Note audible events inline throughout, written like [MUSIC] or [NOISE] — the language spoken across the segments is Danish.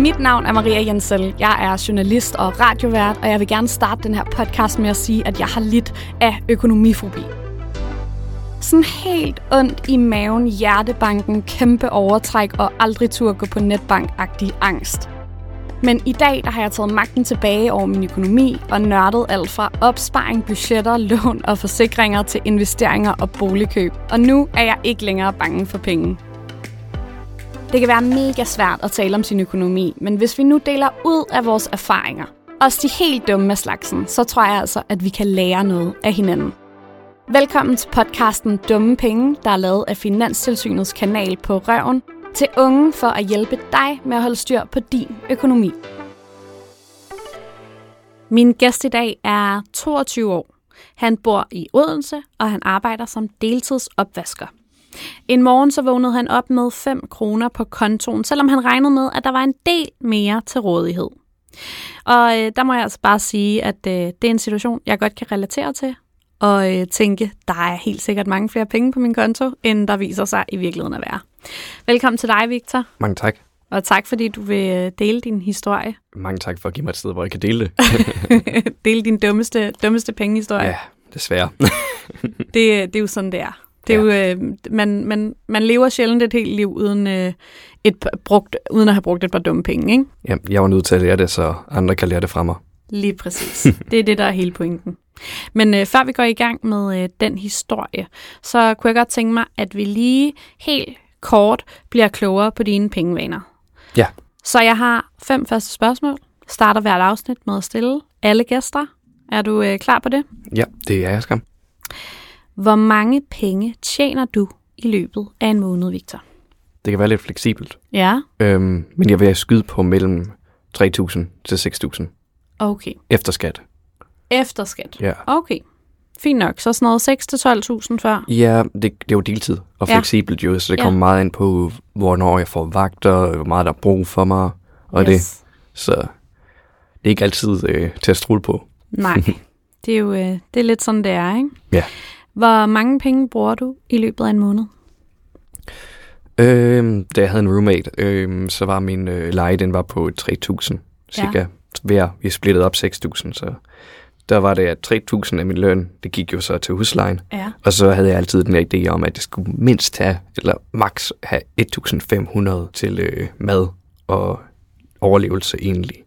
Mit navn er Maria Jensel. Jeg er journalist og radiovært, og jeg vil gerne starte den her podcast med at sige, at jeg har lidt af økonomifobi. Sådan helt ondt i maven, hjertebanken, kæmpe overtræk og aldrig tur gå på netbank-agtig angst. Men i dag der har jeg taget magten tilbage over min økonomi og nørdet alt fra opsparing, budgetter, lån og forsikringer til investeringer og boligkøb. Og nu er jeg ikke længere bange for penge. Det kan være mega svært at tale om sin økonomi, men hvis vi nu deler ud af vores erfaringer, også de helt dumme af slagsen, så tror jeg altså, at vi kan lære noget af hinanden. Velkommen til podcasten Dumme Penge, der er lavet af Finanstilsynets kanal på Røven, til unge for at hjælpe dig med at holde styr på din økonomi. Min gæst i dag er 22 år. Han bor i Odense, og han arbejder som deltidsopvasker. En morgen så vågnede han op med 5 kroner på kontoen, selvom han regnede med, at der var en del mere til rådighed. Og øh, der må jeg altså bare sige, at øh, det er en situation, jeg godt kan relatere til, og øh, tænke, der er helt sikkert mange flere penge på min konto, end der viser sig i virkeligheden at være. Velkommen til dig, Victor. Mange tak. Og tak, fordi du vil øh, dele din historie. Mange tak for at give mig et sted, hvor jeg kan dele det. [LAUGHS] dele din dummeste, dummeste pengehistorie. Ja, desværre. det, det er jo sådan, det er. Det er ja. jo, øh, man, man, man lever sjældent et helt liv uden, øh, et brugt, uden at have brugt et par dumme penge, ikke? Ja, jeg var nødt til at lære det, så andre kan lære det fra mig. Lige præcis. Det er det, der er hele pointen. Men øh, før vi går i gang med øh, den historie, så kunne jeg godt tænke mig, at vi lige helt kort bliver klogere på dine pengevaner. Ja. Så jeg har fem første spørgsmål. Starter hvert afsnit med at stille alle gæster. Er du øh, klar på det? Ja, det er jeg skam. Hvor mange penge tjener du i løbet af en måned, Victor? Det kan være lidt fleksibelt. Ja. Øhm, men jeg vil skyde på mellem 3.000 til 6.000. Okay. Efter skat. Efter skat? Ja. Okay. Fint nok. Så sådan noget 6-12.000 før? Ja, det, det er jo deltid og Ja. fleksibelt jo, så det Ja. kommer meget ind på, hvornår jeg får vagter, hvor meget der er brug for mig, og det. yes. Så det er ikke altid øh, til at strule på. Nej. [LAUGHS] Det er jo øh, det er lidt sådan, det er, ikke? Ja. Hvor mange penge bruger du i løbet af en måned? Øhm, da jeg havde en roommate, øhm, så var min øh, leje, den var på 3.000 cirka ja. hver. Vi splittede op 6.000, så der var det, at 3.000 af min løn, det gik jo så til huslejen. Ja. Og så havde jeg altid den idé om, at det skulle mindst have, eller max have 1.500 til øh, mad og overlevelse egentlig.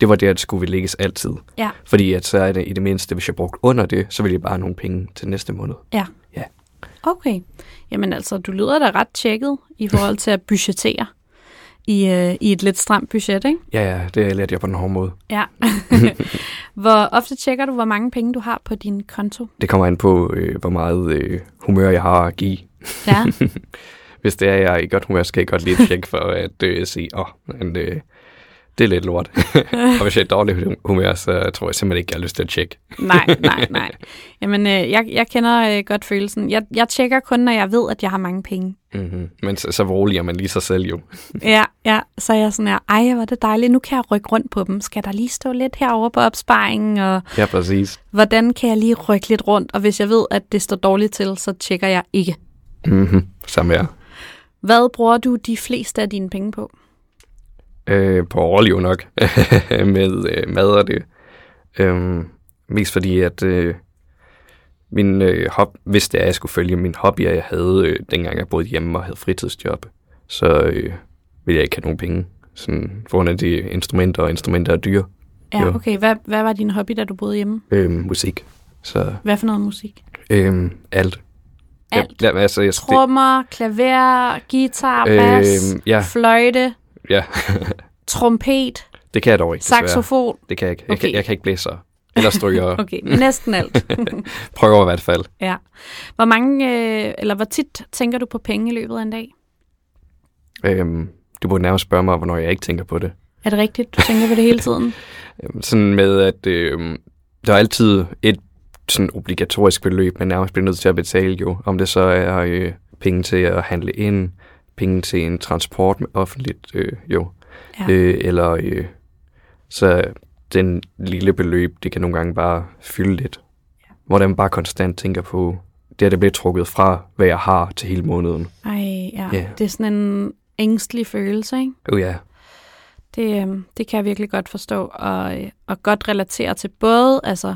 Det var det, at det skulle lægges altid. Ja. Fordi at så er det i det mindste, hvis jeg brugte under det, så ville jeg bare have nogle penge til næste måned. Ja. Ja. Okay. Jamen altså, du lyder da ret tjekket i forhold til at budgettere i, øh, i et lidt stramt budget, ikke? Ja, ja, det lærte jeg på den hårde måde. Ja. [LAUGHS] hvor ofte tjekker du, hvor mange penge du har på din konto? Det kommer an på, øh, hvor meget øh, humør jeg har at give. Ja. [LAUGHS] Hvis det er, jeg er i godt humør, skal jeg godt lige tjekke for at øh, sige, åh, oh, men, øh, det er lidt lort. [LAUGHS] og hvis jeg er dårlig humør, så tror jeg simpelthen ikke, jeg har lyst til at tjekke. nej, nej, nej. Jamen, øh, jeg, jeg kender øh, godt følelsen. Jeg, jeg tjekker kun, når jeg ved, at jeg har mange penge. Mm-hmm. Men så, så roliger man lige sig selv jo. [LAUGHS] Ja, ja. Så er jeg sådan her, ej, hvor er det dejligt. Nu kan jeg rykke rundt på dem. Skal der lige stå lidt herovre på opsparingen? Og Ja, præcis. hvordan kan jeg lige rykke lidt rundt? Og hvis jeg ved, at det står dårligt til, så tjekker jeg ikke. Mm-hmm. Samme her. Hvad bruger du de fleste af dine penge på? Øh, på overliv nok. [LAUGHS] med øh, mad og det. Øhm, mest fordi, at øh, min øh, hop, hvis det er, at jeg skulle følge min hobbyer, jeg havde, øh, dengang jeg boede hjemme og havde fritidsjob, så øh, ville jeg ikke have nogen penge. Sådan, for grund af de instrumenter, og instrumenter er dyre. Ja, Jo. okay. Hvad, hvad var din hobby, da du boede hjemme? Øhm, musik. Så Hvad for noget musik? øhm, alt. Alt? Ja, altså, jeg, Trommer, klaver, guitar, bas, Øhm, ja. fløjte, ja, [LAUGHS] trompet, det kan jeg dog ikke. desværre. saxofon. Det kan jeg ikke. Jeg, Okay. kan, jeg kan ikke blæse eller stryge. [LAUGHS] Okay, næsten alt. [LAUGHS] Prøver i hvert fald. ja. Hvor mange, øh, eller hvor tit tænker du på penge i løbet af en dag? Øhm, du burde nærmest spørge mig, hvornår jeg ikke tænker på det. Er det rigtigt? Du tænker på det hele tiden? Øhm, sådan med, at øhm, der er altid et sådan obligatorisk beløb, man nærmest bliver nødt til at betale jo. Om det så er øh, penge til at handle ind, penge til en transport med offentligt, øh, jo. Ja. Øh, eller øh, så den lille beløb, det kan nogle gange bare fylde lidt. Ja. Hvor man bare konstant tænker på, det er det bliver trukket fra, hvad jeg har til hele måneden. Ej, ja. Ja. Det er sådan en ængstelig følelse, ikke? Oh ja, Det, øh, det kan jeg virkelig godt forstå, og, øh, og godt relatere til både, altså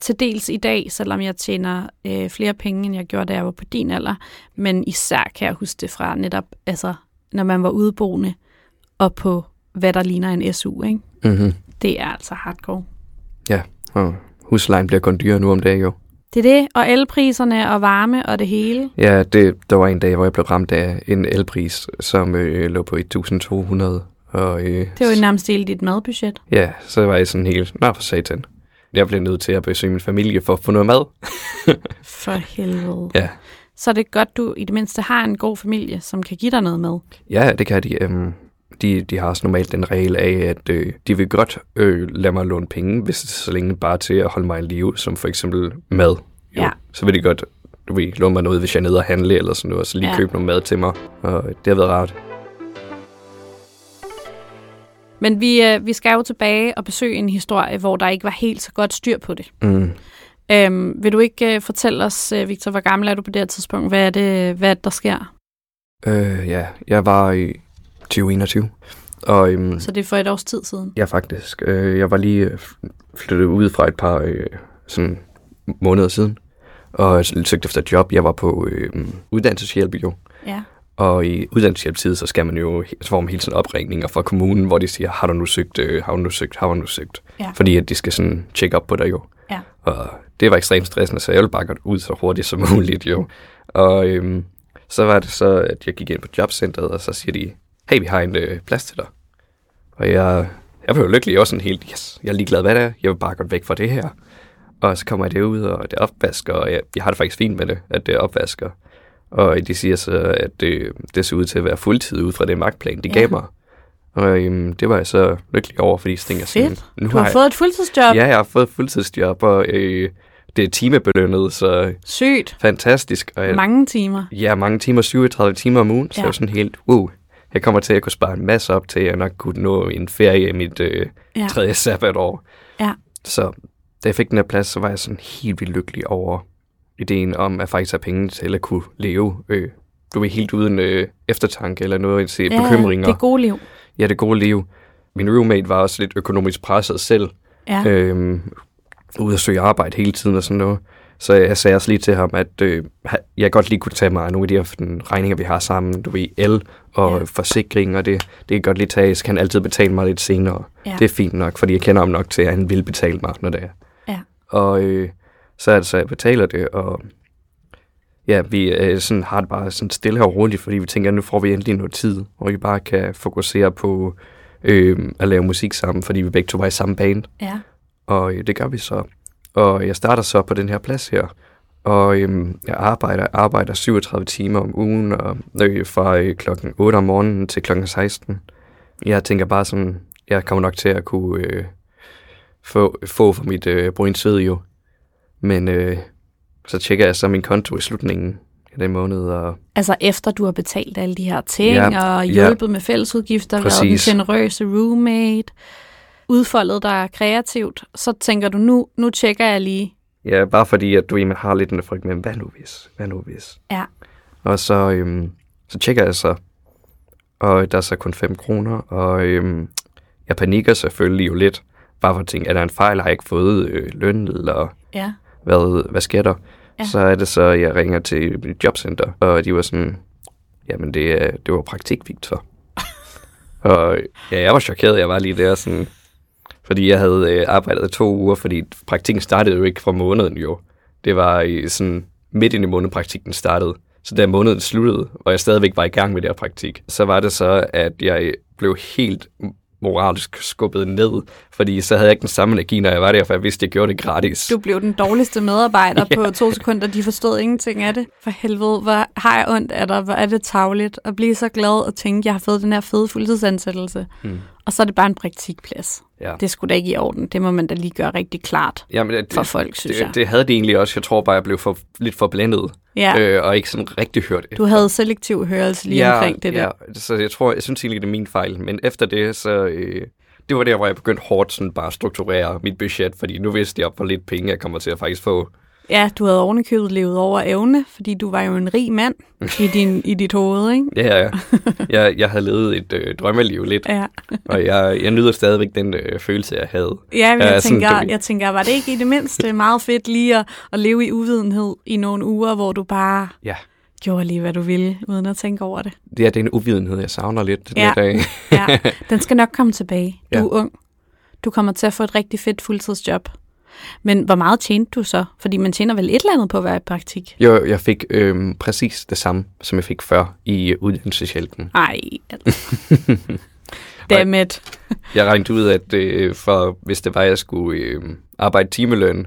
til dels i dag, selvom jeg tjener øh, flere penge, end jeg gjorde, da jeg var på din alder, men især kan jeg huske det fra netop, altså, når man var udeboende, og på hvad der ligner en SU, ikke? Mm-hmm. Det er altså hardcore. Ja, og huslejen bliver kun dyrere nu om dagen jo. Det er det, og elpriserne og varme og det hele. Ja, det, der var en dag, hvor jeg blev ramt af en elpris, som øh, lå på 1.200. Og, øh, Det var jo nærmest hele dit madbudget. Ja, så var jeg sådan helt, nå for satan. Jeg blev nødt til at besøge min familie for at få noget mad. [LAUGHS] For helvede. Ja, Så er det godt, du i det mindste har en god familie, som kan give dig noget med. ja det kan de. Øhm, de, de har også normalt den regel af, at øh, de vil godt øh, lade mig låne penge, hvis det er så længe bare til at holde mig i live, som for eksempel mad. Jo, Ja. Så vil de godt du ved, låne mig noget, hvis jeg er nede og handle eller sådan noget, og så lige ja. købe noget mad til mig. Og det har været rart. Men vi, øh, vi skal jo tilbage og besøge en historie, hvor der ikke var helt så godt styr på det. Mm. Øhm, vil du ikke øh, fortælle os, øh, Victor, hvor gammel er du på det her tidspunkt? Hvad er det, hvad er det der sker? Øh, ja, jeg var i 2021, og øhm, Så det er for et års tid siden. Ja, faktisk. Øh, jeg var lige øh, flyttet ud fra et par øh, sådan måneder siden, og søgte efter et job. Jeg var på øh, uddannelseshjælp jo, Ja. Og i uddannelseshjælptid, så skal man jo, så får man hele tiden opringninger fra kommunen, hvor de siger, har du nu søgt, øh, har du nu søgt, har du nu søgt? Ja. Fordi at de skal sådan tjekke op på dig jo. Ja. Og det var ekstremt stressende, så jeg ville bare godt ud så hurtigt som [LAUGHS] muligt jo. Og øhm, så var det så, at jeg gik ind på jobcentret, og så siger de, hey, vi har en øh, plads til dig. Og jeg, jeg blev lykkelig, jeg var sådan helt, yes, jeg er ligeglad, hvad det er, jeg vil bare godt væk fra det her. Og så kommer jeg derud, og det opvasker, og jeg, jeg har det faktisk fint med det, at det opvasker. Og de siger så, at det, det ser ud til at være fuldtid ud fra det magtplan, de Ja. gav mig. Og øhm, det var jeg så lykkelig over, fordi jeg tænker sådan, Fedt. nu Du har jeg, fået et fuldtidsjob. Ja, jeg har fået et fuldtidsjob, og øh, det er timebelønnet, så Sygt. fantastisk. Og jeg, Mange timer. Ja, mange timer, 37 timer om ugen, så Ja. jeg var sådan helt, wow, jeg kommer til at kunne spare en masse op til, at jeg nok kunne nå en ferie i mit øh, ja. tredje sabbatår. Ja. Så da jeg fik den her plads, så var jeg sådan helt vildt lykkelig over ideen om at faktisk have penge til at kunne leve. Øh, du er helt uden øh, eftertanke eller noget til Ja, bekymringer. det gode liv. Ja, det gode liv. Min roommate var også lidt økonomisk presset selv, Ja. øhm, ude at søge arbejde hele tiden og sådan noget. Så jeg sagde også lige til ham, at øh, jeg godt lige kunne tage mig nogle af de her regninger, vi har sammen. Du ved, el og Ja. forsikring, og det, det kan godt lige tage. Så kan han altid betale mig lidt senere. Ja. Det er fint nok, fordi jeg kender ham nok til, at han vil betale mig, når det er. Ja. Og øh, så er det så, jeg betaler det, og ja, vi øh, sådan, har det bare sådan stille og roligt, fordi vi tænker, at nu får vi endelig noget tid, hvor vi bare kan fokusere på øh, at lave musik sammen, fordi vi begge to var i samme band. Ja. Og øh, det gør vi så. Og jeg starter så på den her plads her. Og øhm, jeg arbejder, arbejder 37 timer om ugen, og øh, fra øh, klokken 8 om morgenen til klokken 16. Jeg tænker bare sådan, jeg kommer nok til at kunne øh, få, få for mit øh, brunsved jo. Men øh, så tjekker jeg så min konto i slutningen af den måned, og Altså efter du har betalt alle de her ting, Ja, og ja. hjulpet med fællesudgifter, været den generøse roommate, udfoldet dig kreativt, så tænker du, nu, nu tjekker jeg lige. ja, bare fordi, at du har lidt en frygt med, hvad nu hvis, hvad nu hvis. Ja. Og så, øhm, så tjekker jeg så, og der er så kun 5 kroner, og øhm, jeg panikker selvfølgelig jo lidt, bare for at tænke, er der en fejl, har jeg ikke fået øh, løn, eller Ja. Hvad, hvad sker der? Ja. Så er det så, jeg ringer til mit jobcenter, og de var sådan, jamen det, er- det var praktik, Victor. [LAUGHS] og ja, jeg var chokeret, jeg var lige der sådan, fordi jeg havde øh, arbejdet to uger, fordi praktikken startede jo ikke fra måneden jo. Det var i sådan midt ind i måneden, praktikken startede. Så da måneden sluttede, og jeg stadigvæk var i gang med det her praktik, så var det så, at jeg blev helt moralsk skubbet ned, fordi så havde jeg ikke den samme energi, når jeg var der, for jeg vidste, at jeg gjorde det gratis. Du blev den dårligste medarbejder [LAUGHS] på to sekunder. De forstod ingenting af det. For helvede, hvor har jeg ondt af dig? Hvor er det tavligt at blive så glad og tænke, jeg har fået den her fede fuldtidsansættelse. Mm. Og så er det bare en praktikplads. Ja. Det skulle da ikke i orden. Det må man da lige gøre rigtig klart Jamen, det, for folk, synes jeg. det, det havde det egentlig også. Jeg tror bare, jeg blev for, lidt for blændet, Ja, øh, og ikke sådan rigtig hørt du havde selektiv hørelse lige ja, omkring det der. Ja, så jeg tror, jeg synes egentlig, det er min fejl. Men efter det, så... Øh, det var der, hvor jeg begyndte hårdt sådan bare at strukturere mit budget, fordi nu vidste jeg, hvor lidt penge jeg kommer til at faktisk få. Ja, du havde ovenikøbet levet over evne, fordi du var jo en rig mand i, din, i dit hoved, ikke? Ja, ja. Jeg, jeg havde levet et øh, drømmeliv lidt, Ja, og jeg, jeg nyder stadigvæk den øh, følelse, jeg havde. ja men Ja, jeg, sådan, tænker, du- jeg tænker, var det ikke i det mindste meget fedt lige at, at leve i uvidenhed i nogle uger, hvor du bare Ja. gjorde lige, hvad du ville, uden at tænke over det? Det er, det er en uvidenhed, jeg savner lidt. Ja. Lidt af. Ja, den skal nok komme tilbage. Du Ja. er ung. Du kommer til at få et rigtig fedt fuldtidsjob. Men hvor meget tjente du så? Fordi man tjener vel et eller andet på at være i praktik? Jeg, jeg fik øh, præcis det samme, som jeg fik før i øh, uddannelseshjælpen. Ej, altså. [LAUGHS] Dammit. Jeg regnede ud, at øh, for, hvis det var, at jeg skulle øh, arbejde timeløn,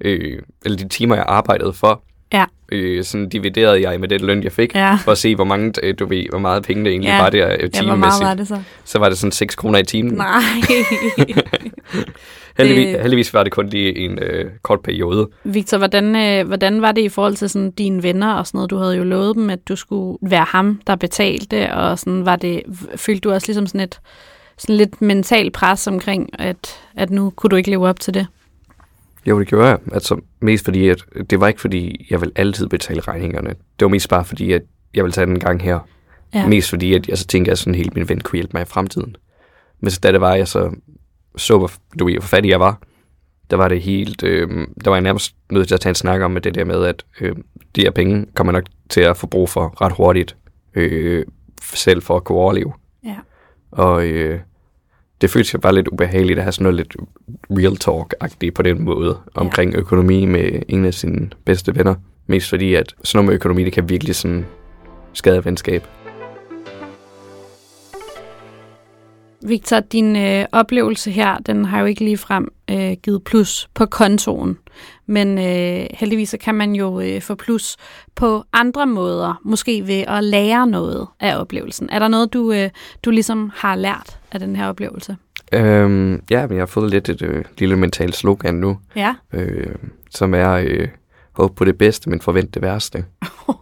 øh, eller de timer, jeg arbejdede for, Ja. øh, sådan dividerede jeg med den løn, jeg fik, Ja. for at se, hvor, mange, øh, du ved, hvor meget penge det egentlig Ja. var der øh, Ja, hvor meget timemæssigt. var det så? Så var det sådan 6 kroner i timen. Nej. [LAUGHS] [LAUGHS] Heldigvis, det- heldigvis var det kun lige en øh, kort periode. Victor, hvordan, øh, hvordan var det i forhold til sådan, dine venner og sådan noget? Du havde jo lovet dem, at du skulle være ham, der betalte, og sådan var det, følte du også ligesom sådan et sådan lidt mental pres omkring, at, at nu kunne du ikke leve op til det? Jo, det gjorde jeg. Altså mest fordi, at det var ikke fordi, jeg vil altid betale regningerne. Det var mest bare fordi, at jeg ville tage den en gang her. Ja. Mest fordi, at jeg så tænkte, at sådan helt min ven kunne hjælpe mig i fremtiden. Men så da det var, jeg så så, hvor, du ved, hvor fattig jeg var, der var det helt, øh, der var jeg nærmest nødt til at tage en snak om det der med, at øh, de her penge kommer nok til at få brug for ret hurtigt, øh, selv for at kunne overleve. Ja. Og øh, det føltes jo bare lidt ubehageligt at have sådan noget lidt real talk-agtigt på den måde omkring økonomi med en af sine bedste venner. Mest fordi, at sådan noget med økonomi, det kan virkelig sådan skade venskab. Victor, din øh, oplevelse her, den har jo ikke ligefrem øh, givet plus på kontoen. Men øh, heldigvis så kan man jo øh, få plus på andre måder. Måske ved at lære noget af oplevelsen. Er der noget, du, øh, du ligesom har lært af den her oplevelse? Øhm, ja, men jeg har fået lidt et øh, lille mentalt slogan nu, Ja. øh, som er øh, håb på det bedste, men forvent det værste.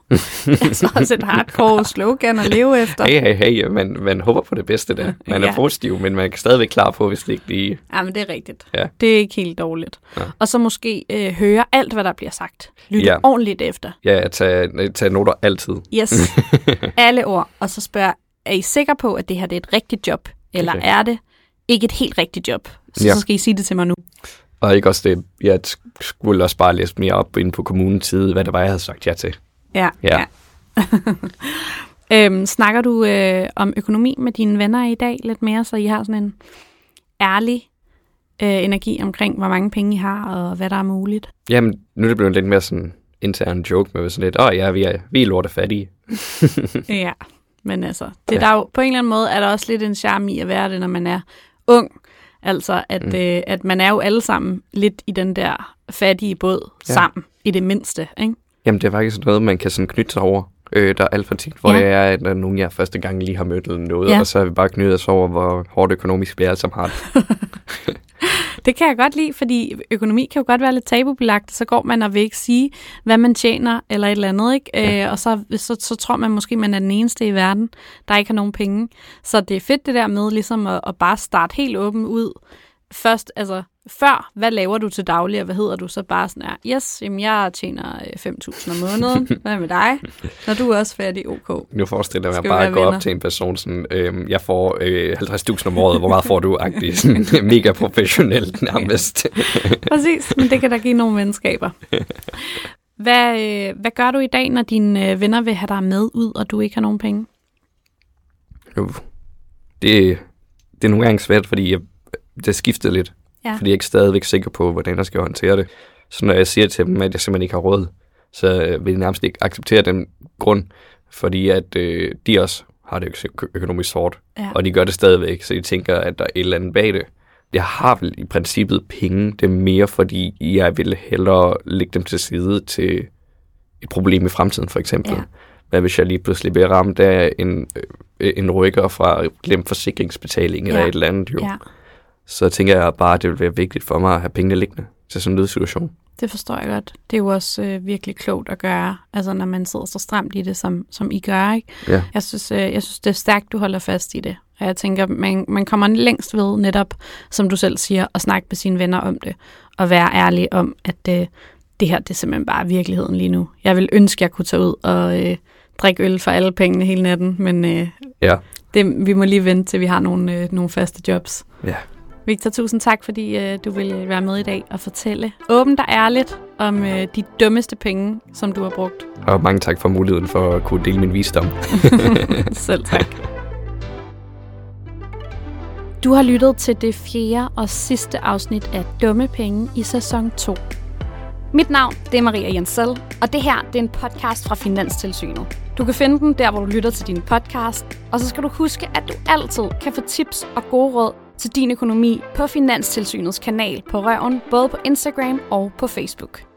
[LAUGHS] altså også et hardcore slogan at leve efter. Hey, hey, hey, man, man håber på det bedste der. [LAUGHS] Man er Ja. positiv, men man kan stadigvæk klar på, hvis det ikke lige... Ja, men det er rigtigt. Ja. Det er ikke helt dårligt. Ja. Og så måske øh, høre alt, hvad der bliver sagt. Lytte Ja. ordentligt efter. Ja, tage, tage noter altid. Yes. [LAUGHS] Alle ord. Og så spørger, er I sikre på, at det her det er et rigtigt job? Eller Okay. er det ikke et helt rigtigt job? Så, Ja. så skal I sige det til mig nu. Og ikke også det, jeg skulle også bare læse mere op inde på kommunens side, hvad det var, jeg havde sagt ja til. Ja. Ja. [LAUGHS] øhm, snakker du øh, om økonomi med dine venner i dag lidt mere, så I har sådan en ærlig øh, energi omkring, hvor mange penge I har, og hvad der er muligt? Jamen, nu er det blevet lidt mere sådan intern joke med sådan lidt, åh oh, ja, vi er, vi er lorte fattige. [LAUGHS] [LAUGHS] Ja, men altså, det ja. Ja. der er jo, på en eller anden måde er der også lidt en charme i at være det, når man er ung. Altså, at, mm. øh, at man er jo alle sammen lidt i den der fattige båd ja. Sammen, i det mindste, ikke? Jamen, det er faktisk noget, man kan sådan knytte sig over. Øh, der er alt for tit, hvor Ja. det er, at der er nogen, jeg første gang lige har mødt eller noget, Ja. og så har vi bare knyttet os over, hvor hårdt økonomisk vi alle sammen har det. [LAUGHS] Det kan jeg godt lide, fordi økonomi kan jo godt være lidt tabubelagt. Så går man og vil ikke sige, hvad man tjener eller et eller andet, ikke? Ja. Øh, og så, så, så tror man måske, man er den eneste i verden, der ikke har nogen penge. Så det er fedt det der med ligesom at, at bare starte helt åben ud. Først, altså før, hvad laver du til daglig, og hvad hedder du? Så bare sådan her, yes, jamen jeg tjener øh, 5.000 om måneden. [LAUGHS] Hvad med dig? Når du er også færdig, ok. Nu forestiller jeg mig bare at gå op til en person sådan, øhm, jeg får øh, 50.000 om året, hvor meget får du? Agtig, sådan, [LAUGHS] mega professionelt nærmest. [LAUGHS] Præcis, men det kan da give nogle venskaber. Hvad, øh, hvad gør du i dag, når dine øh, venner vil have dig med ud, og du ikke har nogen penge? Jo, det, det er nogle gange svært, fordi jeg, det skifter lidt. Ja. Fordi jeg er ikke stadigvæk sikker på, hvordan jeg skal håndtere det. Så når jeg siger til dem, at jeg simpelthen ikke har råd, så øh, vil de nærmest ikke acceptere den grund, fordi at øh, de også har det ø- økonomisk hårdt, Ja. og de gør det stadigvæk, så de tænker, at der er et eller andet bag det. Jeg har vel i princippet penge, det er mere fordi, jeg vil hellere lægge dem til side til et problem i fremtiden, for eksempel. Ja. Hvad hvis jeg lige pludselig bliver ramt af en, øh, en rykker fra glemt forsikringsbetaling eller Ja. et eller andet, jo. Ja, så tænker jeg bare, at det vil være vigtigt for mig at have pengene liggende til sådan en nødsituation. det forstår jeg godt. Det er jo også øh, virkelig klogt at gøre, altså når man sidder så stramt i det, som, som I gør, ikke? Ja. Jeg synes, øh, jeg synes, det er stærkt, du holder fast i det. Og jeg tænker, man, man kommer længst ved netop, som du selv siger, at snakke med sine venner om det, og være ærlig om, at øh, det her det er simpelthen bare virkeligheden lige nu. Jeg vil ønske, at jeg kunne tage ud og øh, drikke øl for alle pengene hele natten, men øh, Ja, det, vi må lige vente, til vi har nogle, øh, nogle faste jobs. ja. Victor, tusind tak, fordi øh, du ville være med i dag og fortælle åbent og ærligt om øh, de dummeste penge, som du har brugt. Og mange tak for muligheden for at kunne dele min visdom. [LAUGHS] Selv tak. Du har lyttet til det fjerde og sidste afsnit af Dumme Penge i sæson 2. Mit navn det er Maria Jensel, og det her det er en podcast fra Finanstilsynet. Du kan finde den der, hvor du lytter til din podcast, og så skal du huske, at du altid kan få tips og gode råd til din økonomi på Finanstilsynets kanal på Røven, både på Instagram og på Facebook.